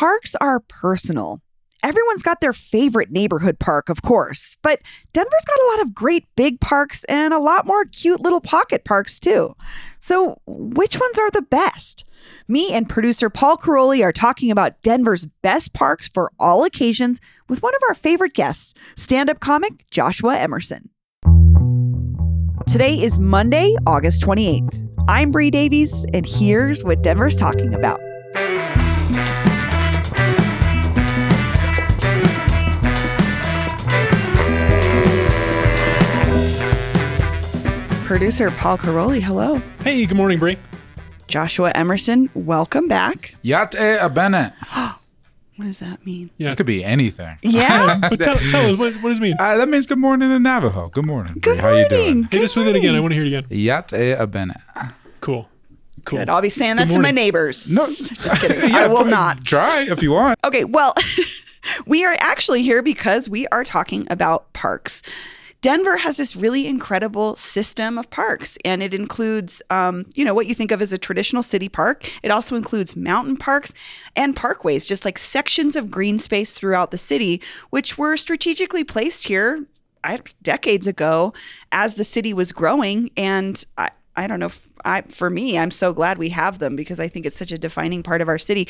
Parks are personal. Everyone's got their favorite neighborhood park, of course, but Denver's got a lot of great big parks and a lot more cute little pocket parks, too. So, which ones are the best? Me and producer Paul Karolyi are talking about Denver's best parks for all occasions with one of our favorite guests, stand up comic Joshua Emerson. Today is Monday, August 28th. I'm Bree Davies, and here's what Denver's talking about. Producer Paul Karolyi, hello. Hey, good morning, Bree. Joshua Emerson, welcome back. Yate abene. What does that mean? Yeah. It could be anything. Yeah. But tell, tell us, what, what does it mean? Uh, that means good morning in Navajo. Good morning. Good Bree. How you morning. doing? Hit Good us with it again. I want to hear it again. Yate abene. Cool. Cool. Good. I'll be saying that Good to my neighbors. No. just kidding. Yeah, I will not. Try if you want. Okay, well, we are actually here because we are talking about parks. Denver has this really incredible system of parks, and it includes, um, you know, what you think of as a traditional city park. It also includes mountain parks and parkways, just like sections of green space throughout the city, which were strategically placed here I, decades ago as the city was growing. And I, I don't know, I, for me, I'm so glad we have them because I think it's such a defining part of our city.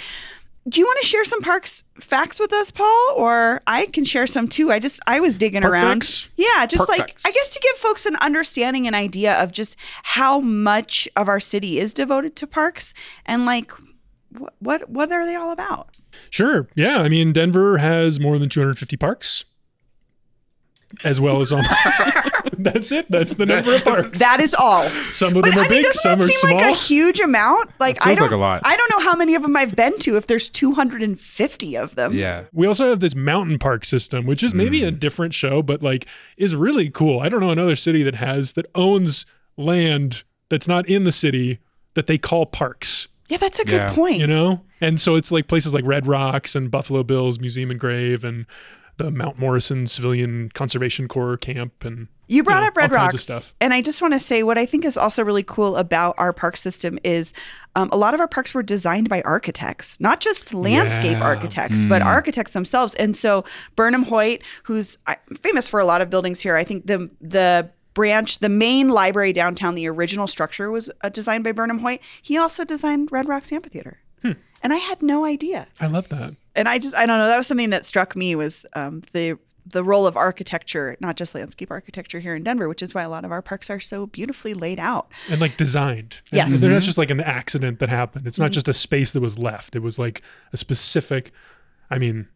Do you want to share some parks facts with us, Paul? Or I can share some too. I just I was digging Park around. facts? Yeah, just Park like facts. I guess to give folks an understanding and idea of just how much of our city is devoted to parks and like what what what are they all about? Sure. Yeah. I mean, Denver has more than 250 parks, as well as all. That's it. That's the number of parks. That is all. Some of But them I are mean, big, doesn't some that are seem small. like a huge amount? Like It I don't like a lot. I don't know how many of them I've been to if there's 250 of them. Yeah. we also have this mountain park system, which is maybe Mm. a different show, but like is really cool. I don't know another city that has that owns land that's not in the city that they call parks. Yeah, that's a good Yeah. point. you know and so it's like places like red rocks and buffalo bills museum and grave and the mount morrison civilian conservation corps camp and You brought know, up Red all kinds Rocks, stuff. and I just want to say what I think is also really cool about our park system is um, a lot of our parks were designed by architects, not just landscape Yeah. architects, but architects themselves. And so Burnham Hoyt, who's uh, famous for a lot of buildings here, I think the the branch, the main library downtown, the original structure was uh, designed by Burnham Hoyt. He also designed Red Rocks Amphitheater, Hmm. and I had no idea i love that and I just I don't know that was something that struck me was um, the the role of architecture, not just landscape architecture here in Denver, which is why a lot of our parks are so beautifully laid out. and like designed And Yes. Mm-hmm. they're not just like an accident that happened it's not just a space that was left it was like a specific i mean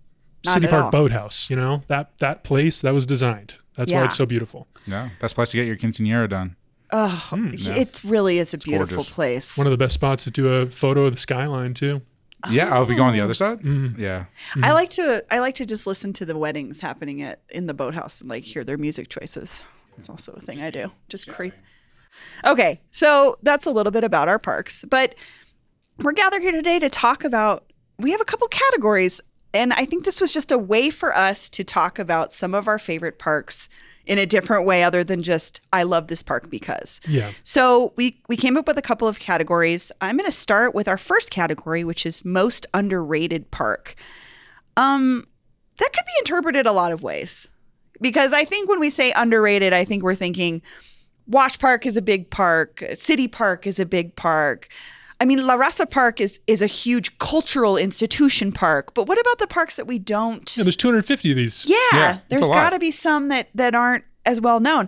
Not city park all. boathouse you know that that place that was designed that's why it's so beautiful Yeah. Best place to get your quinceanera done. Oh, yeah. it really is a beautiful gorgeous. place. one of the best spots to do a photo of the skyline too Yeah. Oh, if you go on the other side? Mm. Yeah. I like to I like to just listen to the weddings happening at in the boathouse and like hear their music choices. It's also a thing I do. Just creep. Okay, so that's a little bit about our parks, but we're gathered here today to talk about. We have a couple categories, and I think this was just a way for us to talk about some of our favorite parks in a different way, other than just I love this park because. yeah So we we came up with a couple of categories. I'm going to start with our first category, which is most underrated park. Um, that could be interpreted a lot of ways because I think when we say underrated, I think we're thinking Wash Park is a big park, City Park is a big park. I mean, La Raza Park is is a huge cultural institution park, but what about the parks that we don't? Yeah, there's 250 of these. Yeah, Yeah, it's there's a lot. got to be some that that aren't as well known.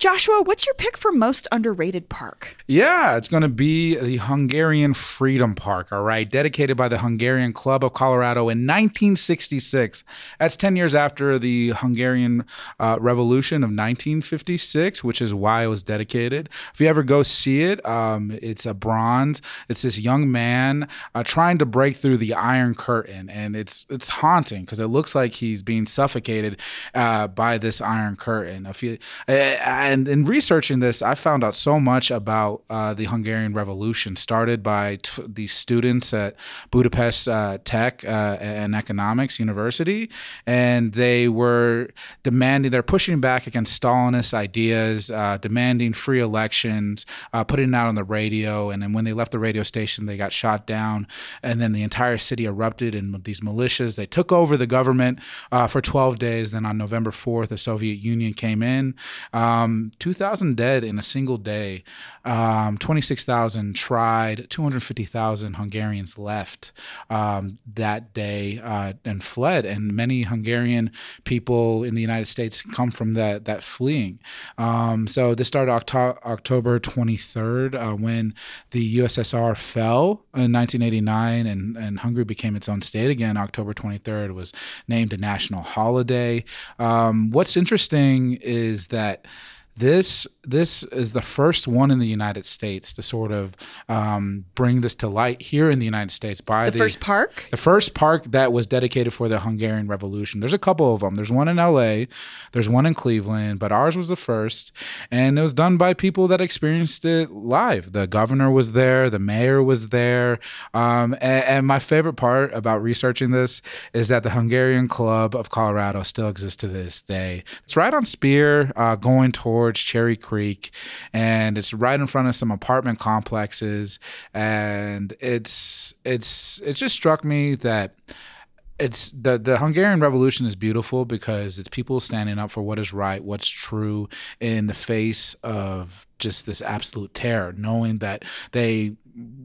Joshua, what's your pick for most underrated park? Yeah, it's going to be the Hungarian Freedom Park, all right, dedicated by the Hungarian Club of Colorado in 1966. That's 10 years after the Hungarian uh, Revolution of 1956, which is why it was dedicated. If you ever go see it, um, it's a bronze. It's this young man uh, trying to break through the Iron Curtain, and it's it's haunting because it looks like he's being suffocated uh, by this Iron Curtain. If you, uh, and in researching this, I found out so much about uh, the Hungarian Revolution, started by t- these students at Budapest uh, Tech uh, and Economics University, and they were demanding, they're pushing back against Stalinist ideas, uh, demanding free elections, uh, putting it out on the radio, and then when they left the radio station, they got shot down, and then the entire city erupted in these militias. They took over the government uh, for 12 days. Then on November 4th, the Soviet Union came in. Um, 2,000 dead in a single day. Um, 26,000 tried. 250,000 Hungarians left um, that day uh, and fled. And many Hungarian people in the United States come from that that fleeing. Um, so this started Octo- October 23rd uh, when the USSR fell in 1989 and, and Hungary became its own state again. October 23rd was named a national holiday. Um, what's interesting is that this this is the first one in the United States to sort of um, bring this to light here in the United States by The first park? the first park that was dedicated for the Hungarian Revolution. There's a couple of them. There's one in LA, there's one in Cleveland, but ours was the first. And it was done by people that experienced it live. The governor was there, the mayor was there. Um, and, and my favorite part about researching this is that the Hungarian Club of Colorado still exists to this day. It's right on Speer, uh, going towards Cherry Creek, and it's right in front of some apartment complexes. And it's it's it just struck me that it's the the Hungarian Revolution is beautiful because it's people standing up for what is right, what's true in the face of just this absolute terror, knowing that they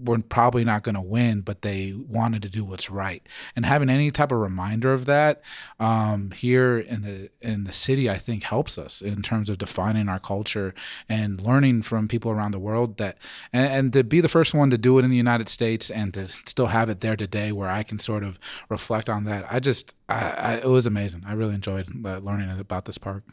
were probably not going to win, but they wanted to do what's right. And having any type of reminder of that um, here in the in the city, I think helps us in terms of defining our culture and learning from people around the world that and, and to be the first one to do it in the United States and to still have it there today, where I can sort of reflect on that. I just I, I, it was amazing. I really enjoyed uh, learning about this park.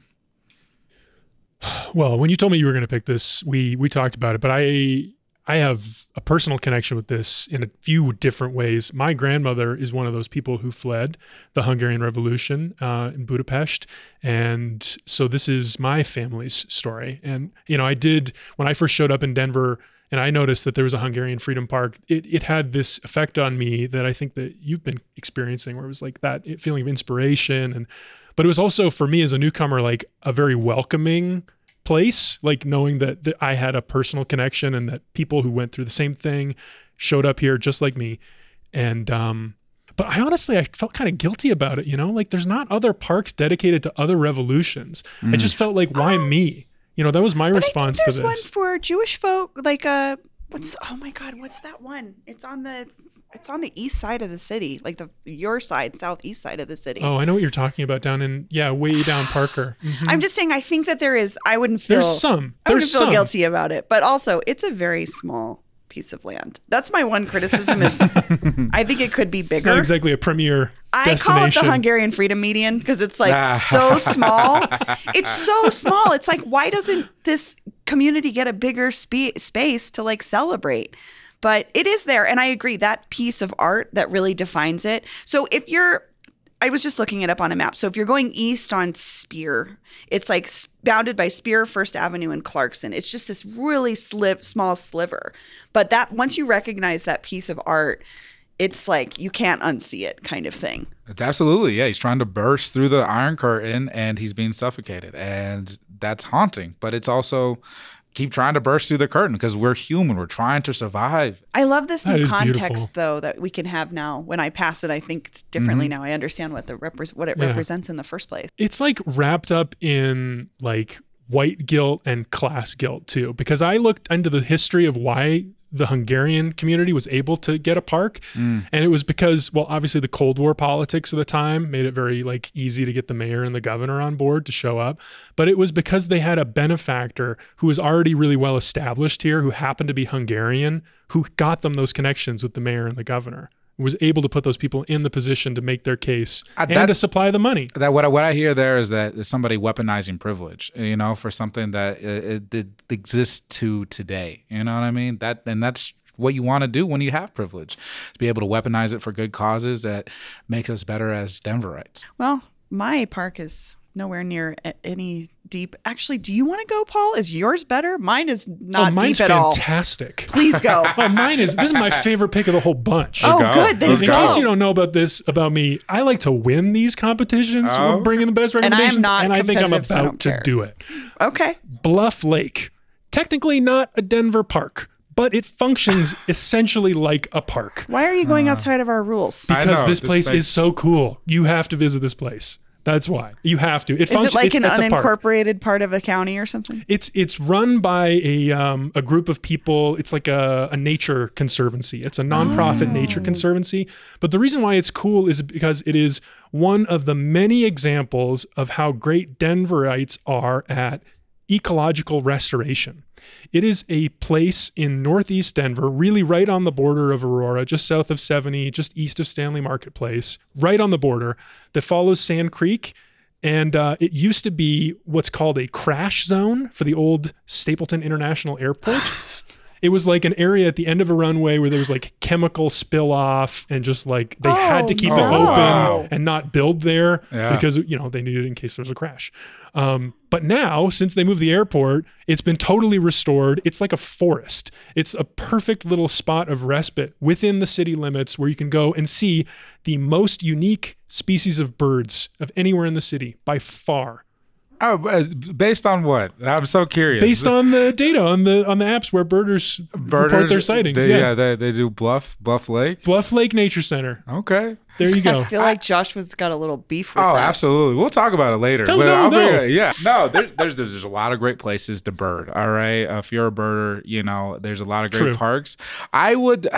Well, when you told me you were going to pick this, we we talked about it, but I I have a personal connection with this in a few different ways. My grandmother is one of those people who fled the Hungarian Revolution uh, in Budapest, and so this is my family's story. And you know, I did when I first showed up in Denver. And I noticed that there was a Hungarian Freedom Park. It, it had this effect on me that I think that you've been experiencing, where it was like that feeling of inspiration, and but it was also for me as a newcomer like a very welcoming place like knowing that, that i had a personal connection and that people who went through the same thing showed up here just like me. And um but i honestly i felt kind of guilty about it you know? Like there's not other parks dedicated to other revolutions. I just felt like why me? You know that was my But response I to think there's one for Jewish folk, like uh what's oh my god, what's that one? It's on the it's on the east side of the city, like the your side, southeast side of the city. oh i know what you're talking about down in yeah way down parker Mhm. I'm just saying I think that there is I wouldn't feel there's some I wouldn't there's feel some guilty about it. But also it's a very small piece of land. That's my one criticism is I think it could be it's not exactly a premier I call it the Hungarian Freedom Median because it's like so small. It's so small. It's like why doesn't this community get a bigger spe- space to like celebrate? But it is there, and I agree that piece of art that really defines it. So if you're I was just looking it up on a map. So if you're going east on Speer, it's like bounded by Speer, First Avenue, and Clarkson. It's just this really sliv- small sliver. But that once you recognize that piece of art, it's like you can't unsee it, kind of thing. It's absolutely yeah. He's trying to burst through the Iron Curtain and he's being suffocated, and that's haunting. But it's also keep trying to burst through the curtain because we're human. We're trying to survive. I love this That new context beautiful. though that we can have now. When I pass it, I think it's differently mm-hmm. now. I understand what the repre- what it Yeah. represents in the first place. it's like wrapped up in like white guilt and class guilt too because i looked into the history of why the Hungarian community was able to get a park. Mm. And it was because, well, obviously the Cold War politics of the time made it very like easy to get the mayor and the governor on board to show up. But it was because they had a benefactor who was already really well established here, who happened to be Hungarian, who got them those connections with the mayor and the governor. Was able to put those people in the position to make their case Uh, and to supply the money. that what I, what I hear there is that is somebody weaponizing privilege, you know, for something that uh, it, it exists to today. You know what I mean? That and that's what you want to do when you have privilege, to be able to weaponize it for good causes that makes us better as Denverites. Well, my park is nowhere near any deep. Actually, do you want to go, Paul? Is yours better? Mine is not oh, mine's deep at all. fantastic. Please go. Oh, mine is this is my favorite pick of the whole bunch. oh, go. good. Then in go. case you don't know about this about me, I like to win these competitions. Oh. We're bringing the best recommendations, and, I'm recommendations, and I think I'm competitive, so about to care. do it. Okay. Bluff Lake, technically not a Denver park, but it functions essentially like a park Why are you going outside of our rules? Because know, this this place place- is so cool. You have to visit this place. That's why you have to. It Is functions it like it's, an it's unincorporated part of a county or something? It's it's run by a um, a group of people. It's like a, a nature conservancy. It's a nonprofit nature conservancy. But the reason why it's cool is because it is one of the many examples of how great Denverites are at ecological restoration. It is a place in northeast Denver, really right on the border of Aurora, just south of 70, just east of Stanley Marketplace, right on the border, that follows Sand Creek. And uh, it used to be what's called a crash zone for the old Stapleton International Airport. it was like an area at the end of a runway where there was like chemical spill off and just like they had to Oh, keep no. it open Wow. and not build there Yeah. because you know they needed it in case there was a crash. Um, but now, since they moved the airport, it's been totally restored. It's like a forest. It's a perfect little spot of respite within the city limits where you can go and see the most unique species of birds of anywhere in the city by far. Oh, uh, based on what? I'm so curious. Based on the data on the on the apps where birders, report their sightings. They, yeah. yeah, they, they do Bluff Bluff Lake. Bluff Lake Nature Center. Okay. There you go. I feel like Joshua's got a little beef with Oh, that. absolutely. We'll talk about it later. Tell- But no, I'll bring no. it- yeah, no. There, there's there's a lot of great places to bird. All right, uh, if you're a birder, you know there's a lot of great True. parks. I would.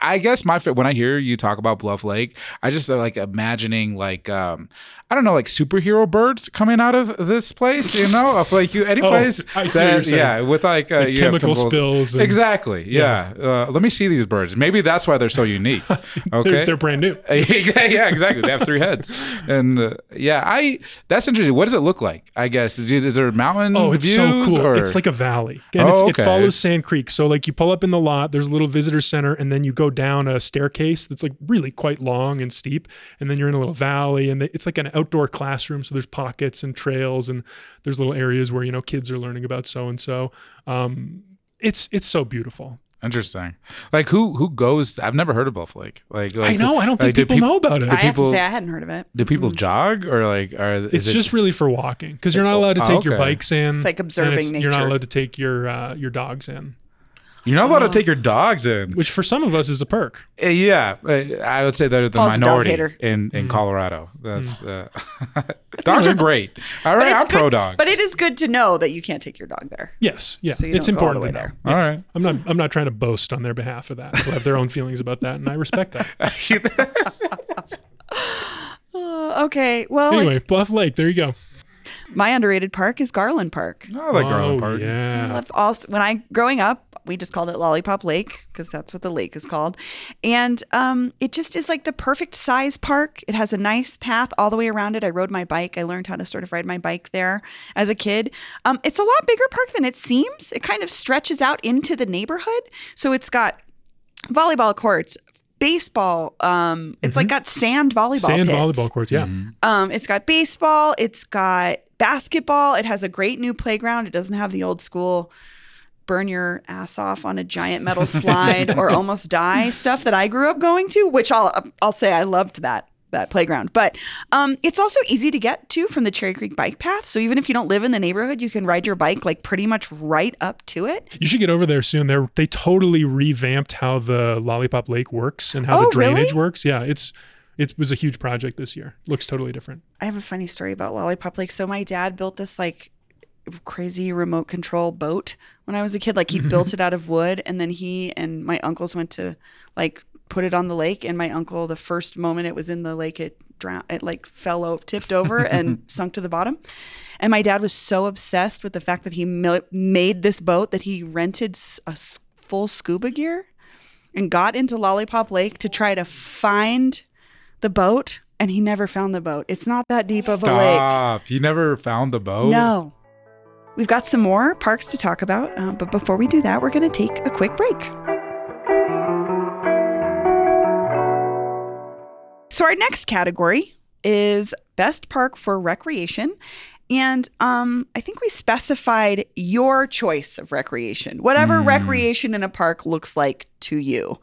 I guess my when I hear you talk about Bluff Lake, I just uh, like imagining like um I don't know like superhero birds coming out of this place. You know, of like you any Oh, place what yeah with like, uh, Like chemical spills and- Exactly. Yeah. Uh, let me see these birds. Maybe that's why they're so unique. Okay. They're, they're brand new. yeah, exactly. They have three heads, and uh, yeah, I. That's interesting. What does it look like? I guess is, is there a mountain Oh, it's so cool. Or? It's like a valley. And Oh, it's, okay. it follows Sand Creek. So like you pull up in the lot, there's a little visitor center, and then you go down a staircase that's like really quite long and steep. And then you're in a little valley and it's like an outdoor classroom. So there's pockets and trails and there's little areas where, you know, kids are learning about so and so. Um it's it's so beautiful. interesting. Like who who goes? I've never heard of Bluff Lake. Like, like I know. I don't like, think do people peop- know about it. I have people- to say I hadn't heard of it. Do people jog or like are? Is It's it, just really for walking because you're not allowed to Oh, take your bikes in. It's like and observing You're not allowed to take your uh, your dogs in, you're not allowed to take your dogs in. which for some of us is a perk. Uh, yeah, uh, I would say they're the Paul's a dog minority hater. in Mm. in Colorado. That's uh, dogs are great. All right, But I'm pro good- dog. But it is good to know that you can't take your dog there. Yes, yeah, So you it's don't go all important the to way know. there. All right. I'm not. I'm not trying to boast on their behalf of that. People have their own feelings about that, and I respect that. Uh, okay. Well, Anyway, Bluff Lake. There you go. my underrated park is Garland Park. I like Garland oh, Park. I Yeah. loved all when I growing up, we just called it Lollipop Lake because that's what the lake is called, and um, it just is like the perfect size park. It has a nice path all the way around it. I rode my bike. I learned how to sort of ride my bike there as a kid. Um, it's a lot bigger park than it seems. It kind of stretches out into the neighborhood, so it's got volleyball courts. Baseball, um, it's like got sand volleyball Sand pits. volleyball courts. Yeah. Um, it's got baseball, it's got basketball, it has a great new playground. It doesn't have the old school burn your ass off on a giant metal slide or almost die stuff that I grew up going to, which I'll I'll say I loved that that playground. But um, it's also easy to get to from the Cherry Creek bike path. So even if you don't live in the neighborhood, you can ride your bike like pretty much right up to it. You should get over there soon. They they totally revamped how the Lollipop Lake works and how Oh, the drainage really? works. Yeah, it's it was a huge project this year. Looks totally different. I have a funny story about Lollipop Lake. So my dad built this like crazy remote control boat when I was a kid. Like he built it out of wood, and then he and my uncles went to like put it on the lake. And my uncle, the first moment it was in the lake, it drowned. It like fell, o- tipped over, and sunk to the bottom. And my dad was so obsessed with the fact that he mil- made this boat that he rented a s- full scuba gear and got into Lollipop Lake to try to find the boat. And he never found the boat. It's not that deep of a lake. Stop. You never found the boat? No. We've got some more parks to talk about, uh, but before we do that, we're going to take a quick break. So, our next category is Best Park for Recreation. And um, I think we specified your choice of recreation, whatever recreation in a park looks like to you.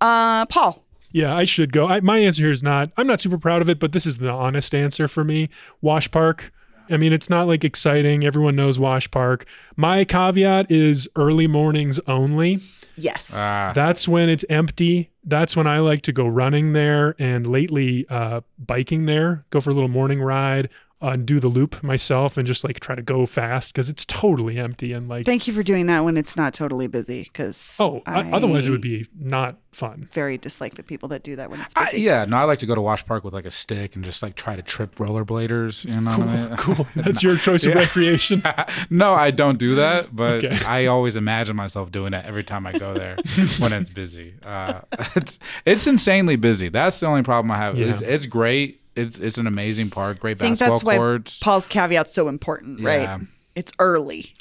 Uh, Paul, Yeah, I should go. I, my answer here is not. I'm not super proud of it, but this is the honest answer for me. Wash Park. I mean, it's not like exciting. Everyone knows Wash Park. My caveat is early mornings only. yes. Ah, That's when it's empty. That's when I like to go running there and lately uh, biking there, go for a little morning ride, uh, do the loop myself and just like try to go fast because it's totally empty and like, Thank you for doing that when it's not totally busy because oh, o- otherwise it would be not fun. very dislike the people that do that when it's I, busy. yeah, no, I like to go to Wash Park with like a stick and just like try to trip rollerbladers. You know what I mean? Cool. That's your choice of Yeah. recreation. no, I don't do that, but Okay. I always imagine myself doing that every time I go there when it's busy. Uh, it's it's insanely busy. That's the only problem I have. Yeah. It's it's great. It's it's an amazing park. Great I think basketball that's why courts. Paul's caveat's so important, Yeah. right? It's early.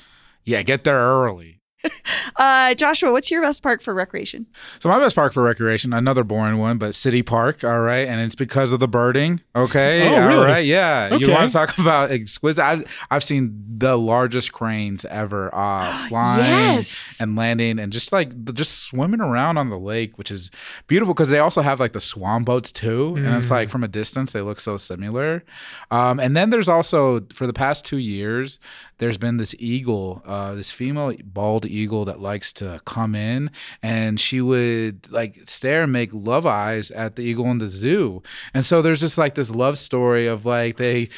yeah, get there early. Uh, Joshua, what's your best park for recreation? So my best park for recreation, another boring one, but City Park, all right, and it's because of the birding. Okay, Oh, all really? right, yeah. You want to talk about exquisite? I've, I've seen the largest cranes ever uh, flying Yes. and landing, and just like just swimming around on the lake, which is beautiful because they also have like the swan boats too, and it's like from a distance they look so similar. Um, and then there's also for the past two years, there's been this eagle, uh, this female bald eagle that likes to come in, and she would like stare and make love eyes at the eagle in the zoo. And so there's just like this love story of like they.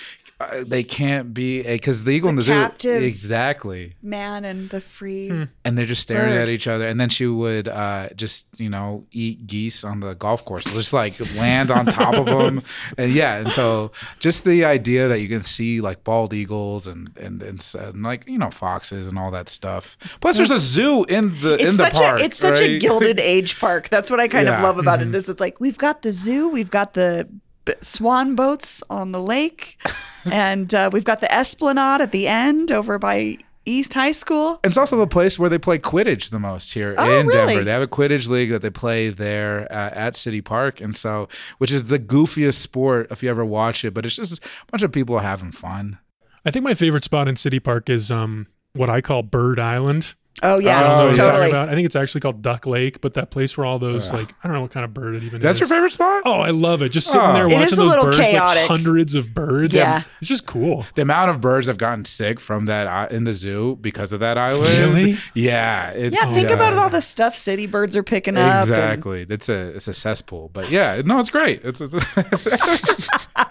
Uh, they can't be because the eagle in the captive- zoo exactly Man and the free. Hmm. and they're just staring Bird. at each other and then she would uh, just you know eat geese on the golf course just like land on top of them and yeah and so just the idea that you can see like bald eagles and and, and, and like you know foxes and all that stuff plus there's a zoo in the It's in the such park a it's such a gilded age park. That's what I kind of love about it. Is it's like we've got the zoo, we've got the b- swan boats on the lake, and uh, we've got the esplanade at the end over by East High School. It's also the place where they play Quidditch the most here Oh, in really? Denver. They have a Quidditch league that they play there uh, at City Park, and so which is the goofiest sport if you ever watch it. But it's just a bunch of people having fun. I think my favorite spot in City Park is um, what I call Bird Island. Oh I yeah, don't know what you're talking totally. about. I think it's actually called Duck Lake, but that place where all those like I don't know what kind of bird it even That's is. That's your favorite spot? Oh, I love it. Just sitting Oh. there watching is those birds, chaotic. like hundreds of birds. Yeah. It's just cool. The amount of birds have gotten sick from that uh, in the zoo because of that island. Really? Yeah. It's, Yeah, think about all the stuff city birds are picking up. and- Exactly. It's a it's a cesspool, but yeah, no, it's great. It's, it's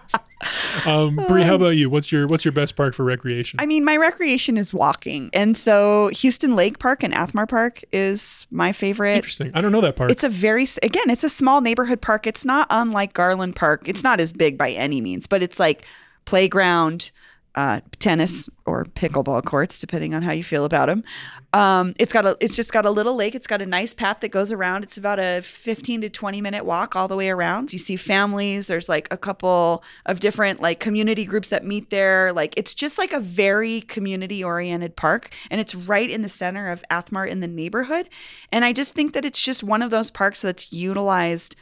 Um, Bree, how about you? What's your what's your best park for recreation? I mean, my recreation is walking. And so Huston Lake Park and Athmar Park is my favorite. Interesting. I don't know that park. It's a very, again, it's a small neighborhood park. It's not unlike Garland Park. It's not as big by any means, but it's like playground, uh, tennis or pickleball courts, depending on how you feel about them. Um, it's got a, it's just got a little lake. It's got a nice path that goes around. It's about a 15 to 20 minute walk all the way around. You see families. There's like a couple of different like community groups that meet there. Like it's just like a very community oriented park. And it's right in the center of Athmar in the neighborhood. And I just think that it's just one of those parks that's utilized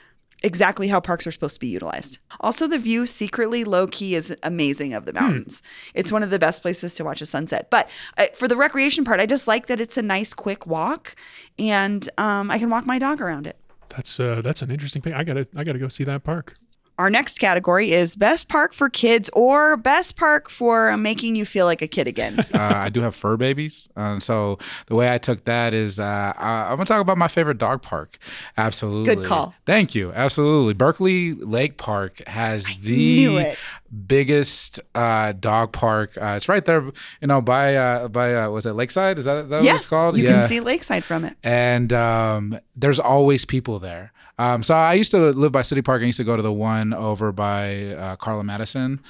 exactly how parks are supposed to be utilized. Also, the view secretly low key is amazing of the mountains. It's one of the best places to watch a sunset. But uh, for the recreation part, I just like that it's a nice quick walk and um, I can walk my dog around it. that's uh, that's an interesting thing. I gotta I gotta go see that park. Our next category is best park for kids or best park for making you feel like a kid again. uh, I do have fur babies, uh, so the way I took that is uh, I, I'm gonna talk about my favorite dog park. Absolutely, Good call. Thank you. Absolutely, Berkeley Lake Park has knew the biggest uh, dog park. Uh, it's right there, you know, by uh, by uh, was it Lakeside? Is that, that yeah, what it's called? you yeah. can see Lakeside from it. and um, there's always people there. Um, so I used to live by City Park. I used to go to the one over by uh, Carla Madison,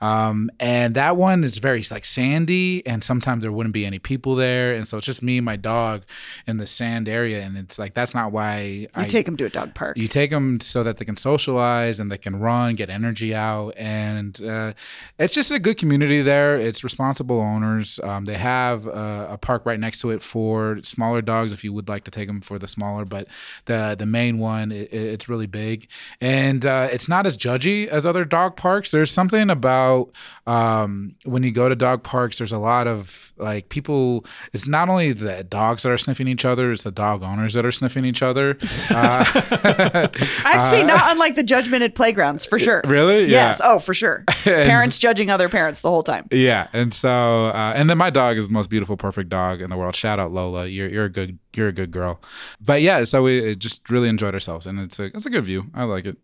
um, and that one is very like sandy, and sometimes there wouldn't be any people there, and so it's just me and my dog in the sand area, and it's like that's not why You I take them to a dog park. you take them so that they can socialize and they can run, get energy out, and uh, it's just a good community there. It's responsible owners. Um, they have uh, a park right next to it for smaller dogs if you would like to take them for the smaller, but the the main one it, it's really big and uh, it's not as judgy as other dog parks. There's something about um, when you go to dog parks. There's a lot of like people. It's not only the dogs that are sniffing each other; it's the dog owners that are sniffing each other. Uh, I've seen not unlike the judgment at playgrounds for sure. Really? Yeah. Yes. Oh, for sure. Parents judging other parents the whole time. Yeah, and so uh, and then my dog is the most beautiful, perfect dog in the world. Shout out Lola, you're you're a good you're a good girl. But yeah, so we just really enjoyed ourselves, and it's a it's a good view. I like it.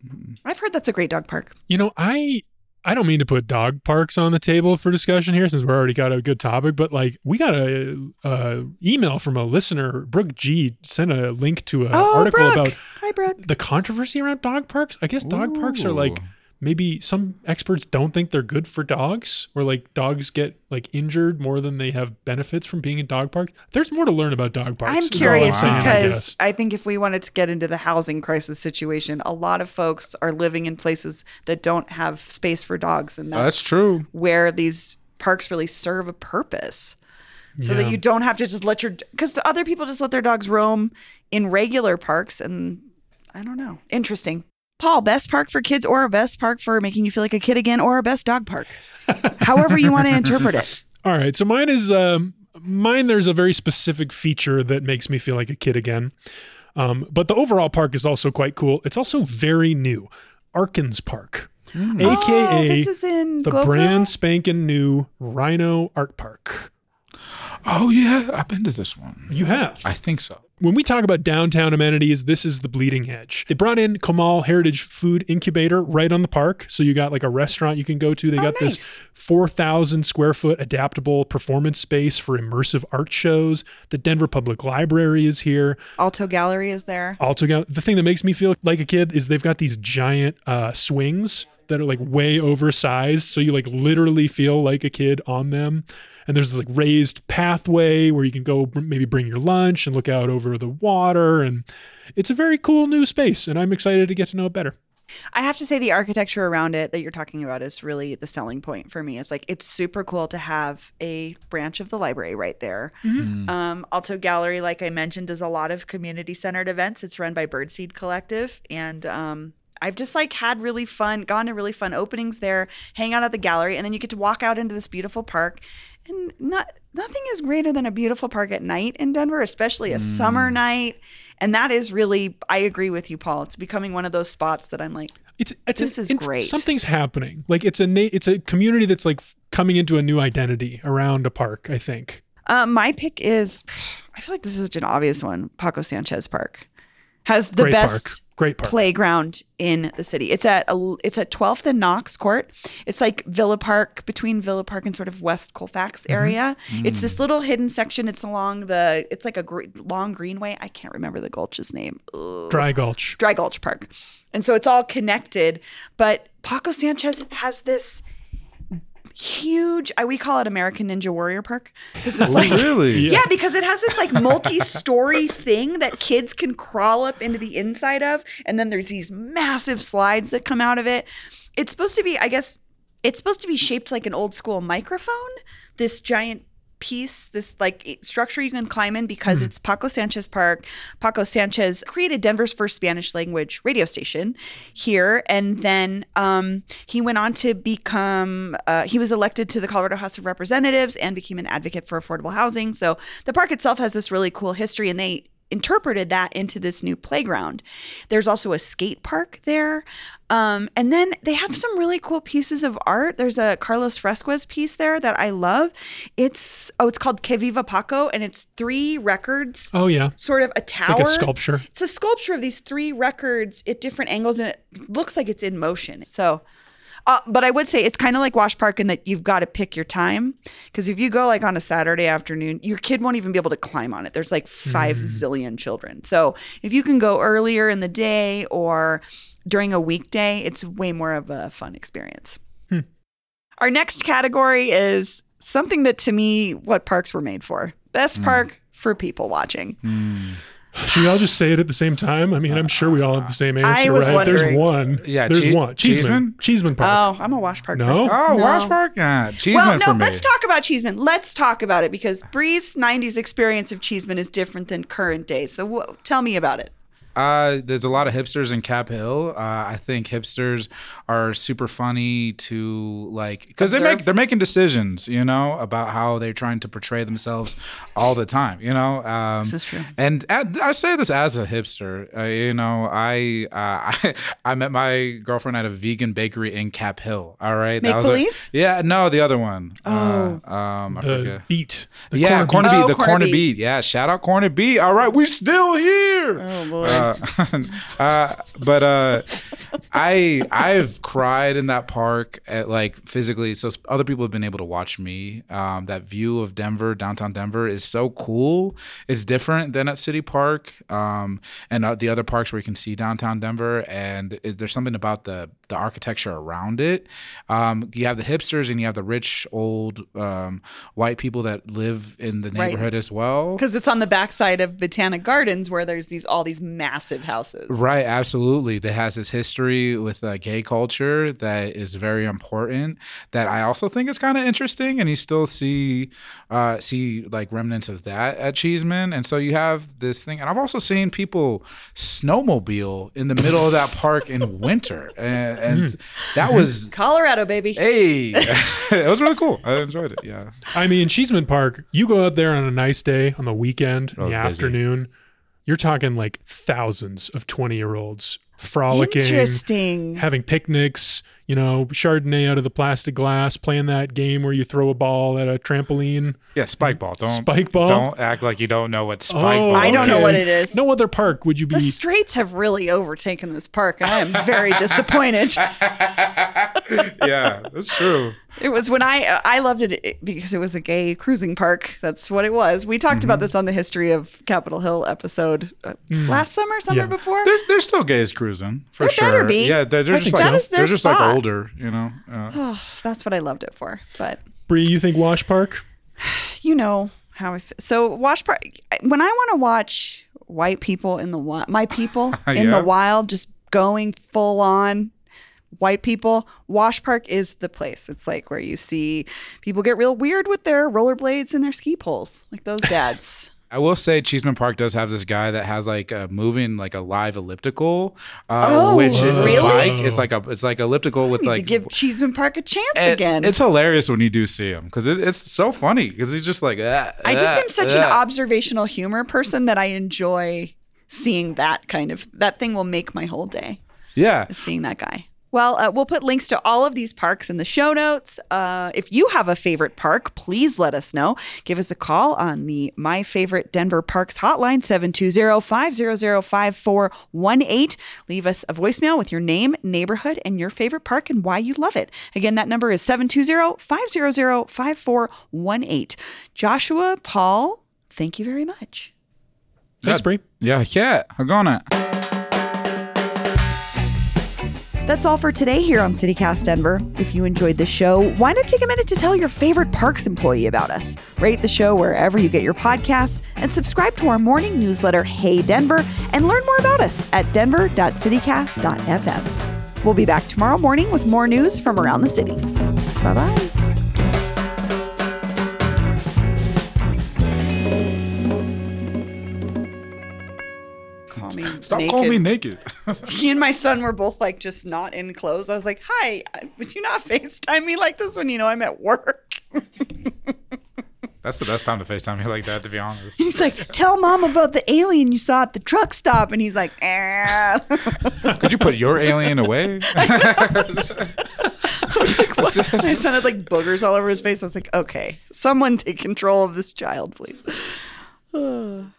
I've heard that's a great dog park. You know, I I don't mean to put dog parks on the table for discussion here since we're already got a good topic, but like we got a, a email from a listener, Brooke G, sent a link to an Oh, article Brooke. about Hi, Brooke. the controversy around dog parks. I guess dog parks are like Ooh. Maybe some experts don't think they're good for dogs, or like dogs get like injured more than they have benefits from being in dog parks. There's more to learn about dog parks. I'm is all curious saying, because guess. I, think if we wanted to get into the housing crisis situation, a lot of folks are living in places that don't have space for dogs, and that's that's true. where these parks really serve a purpose. So that you don't have to just let your because other people just let their dogs roam in regular parks, and I don't know. Interesting. Paul, best park for kids or a best park for making you feel like a kid again or a best dog park? However you want to interpret it. All right. So mine is um, mine. There's a very specific feature that makes me feel like a kid again. Um, but the overall park is also quite cool. It's also very new. Arkins Park, oh, aka this is in the Globeville? brand spanking new RiNo Art Park. Oh yeah, I've been to this one. You have. I think so. When we talk about downtown amenities, this is the bleeding edge. They brought in Comal Heritage Food Incubator right on the park. So you got like a restaurant you can go to. They Oh, got nice. this 4,000 square foot adaptable performance space for immersive art shows. The Denver Public Library is here. Alto Gallery is there. Alto Gallery. the thing that makes me feel like a kid is they've got these giant uh, swings that are like way oversized. So you like literally feel like a kid on them. And there's this like raised pathway where you can go maybe bring your lunch and look out over the water. And it's a very cool new space. And I'm excited to get to know it better. I have to say the architecture around it that you're talking about is really the selling point for me. It's like it's super cool to have a branch of the library right there. Um, Alto Gallery, like I mentioned, does a lot of community centered events. It's run by Birdseed Collective, and um, I've just like had really fun, gone to really fun openings there, hang out at the gallery, and then you get to walk out into this beautiful park. And not nothing is greater than a beautiful park at night in Denver, especially a summer night. And that is really, I agree with you, Paul. It's becoming one of those spots that I'm like, It's, it's This an is great. Something's happening. Like it's a it's a community that's like coming into a new identity around a park. I think. Uh, my pick is, I feel like this is such an obvious one. Paco Sanchez Park has the Great best park. Great park. playground in the city. It's at a, it's at 12th and Knox Court. It's like Villa Park between Villa Park and sort of West Colfax Mm-hmm. area. It's Mm. this little hidden section. It's along the it's like a gr- long greenway. I can't remember the gulch's name. Ugh. Dry Gulch. Dry Gulch Park. And so it's all connected. But Paco Sanchez has this huge, I, we call it American Ninja Warrior Park. Because it's oh, like, really? Yeah. yeah, because it has this like multi-story thing that kids can crawl up into the inside of, and then there's these massive slides that come out of it. It's supposed to be, I guess, it's supposed to be shaped like an old school microphone. This giant piece, this like structure you can climb in because it's Paco Sanchez Park. Paco Sanchez created Denver's first Spanish language radio station here, and then um, he went on to become. Uh, he was elected to the Colorado House of Representatives and became an advocate for affordable housing. So the park itself has this really cool history, and they interpreted that into this new playground. There's also a skate park there. Um, and then they have some really cool pieces of art. There's a Carlos Fresquez piece there that I love. It's oh, it's called Que Viva Paco, and it's three records, Oh yeah, sort of a tower. it's like a sculpture. It's a sculpture of these three records at different angles, and it looks like it's in motion. So, uh, but I would say it's kind of like Wash Park in that you've got to pick your time because if you go like on a Saturday afternoon, your kid won't even be able to climb on it. There's like five mm. zillion children. So if you can go earlier in the day or during a weekday, it's way more of a fun experience. Hmm. Our next category is something that to me, what parks were made for. Best hmm. park for people watching. Hmm. Should we all just say it at the same time? I mean, I'm sure we all have the same answer, was right? There's wondering. one. Yeah, there's Chee- one. Cheeseman. Cheeseman Park. Oh, I'm a Wash Park No? person. Oh, No. Wash Park? Yeah, Cheeseman Well, no, for me. let's talk about Cheeseman. Let's talk about it because Bree's 90s experience of Cheeseman is different than current day. So wh- tell me about it. Uh, there's a lot of hipsters in Cap Hill. Uh, I think hipsters are super funny to like because they make they're making decisions, you know, about how they're trying to portray themselves all the time, you know. Um, This is true. And at, I say this as a hipster, uh, you know, I, uh, I I met my girlfriend at a vegan bakery in Cap Hill. All right, Make was a- Believe? yeah, no, the other one. Oh. uh, um, I the forget. beat. The yeah, corned corned beef. beef. Oh, the corned corned beef. beef. Yeah, shout out Corner Beet. All right, we still here. Oh, boy. Uh, uh, but uh, I I've cried in that park at like physically. So other people have been able to watch me. Um, that view of Denver, downtown Denver, is so cool. It's different than at City Park um, and uh, the other parks where you can see downtown Denver. And it, there's something about the the architecture around it. Um, you have the hipsters and you have the rich old um, white people that live in the Right. neighborhood as well. Because it's on the backside of Botanic Gardens where there's these all these massive houses. Right, absolutely. That has this history with uh, gay culture that is very important. That I also think is kind of interesting, and you still see uh, see like remnants of that at Cheeseman. And so you have this thing, and I've also seen people snowmobile in the middle of that park in winter, and, and that was Colorado, baby. hey, it was really cool. I enjoyed it. Yeah. I mean, Cheeseman Park, you go out there on a nice day on the weekend, in Oh, the busy. afternoon, you're talking like thousands of 20 year olds frolicking, having picnics, you know, Chardonnay out of the plastic glass, playing that game where you throw a ball at a trampoline. Yeah, spike ball. Don't Spike ball? Don't act like you don't know what spike Oh, ball. I don't know is. what it is. No other park would you be. The Straights have really overtaken this park, and I am very disappointed. Yeah, that's true. It was when I I loved it because it was a gay cruising park. That's what it was. We talked Mm-hmm. about this on the history of Capitol Hill episode uh, last summer, summer Yeah. before. They're, they're still gays cruising for There sure. better be. Yeah, they're, they're just like so. That is their they're just like spot. Older, you know. Uh, Oh, that's what I loved it for. But Bree, you think Wash Park? you know how I f- so Wash Park. When I want to watch white people in the wild, my people in Yeah. the wild, just going full on white people. Wash Park is the place. It's like where you see people get real weird with their rollerblades and their ski poles, like those dads. I will say Cheeseman Park does have this guy that has like a moving like a live elliptical, uh, Oh, which is really? a bike. It's like a it's like elliptical with Need like to give Cheeseman Park a chance and again. It's hilarious when you do see him because it, it's so funny because he's just like ah, I just ah, am such an ah. observational humor person that I enjoy seeing that kind of that thing will make my whole day. yeah. seeing that guy. Well, uh, we'll put links to all of these parks in the show notes. Uh, if you have a favorite park, please let us know. Give us a call on the My Favorite Denver Parks hotline, 720-500-5418. Leave us a voicemail with your name, neighborhood, and your favorite park and why you love it. Again, that number is 720-500-5418. Joshua, Paul, thank you very much. Thanks, Yeah. Bree. Yeah, yeah, I'm gonna. That's all for today here on CityCast Denver. If you enjoyed the show, why not take a minute to tell your favorite parks employee about us? Rate the show wherever you get your podcasts and subscribe to our morning newsletter, Hey Denver, and learn more about us at denver.citycast.fm. We'll be back tomorrow morning with more news from around the city. Bye bye. Stop naked. calling me naked. he and my son were both like just not in clothes. I was like, "Hi, would you not FaceTime me like this when you know I'm at work?" That's the best time to FaceTime me like that, to be honest. He's like, tell mom about the alien you saw at the truck stop. And he's like, eh. Could you put your alien away? I sounded like boogers all over his face. I was like, okay, someone take control of this child, please.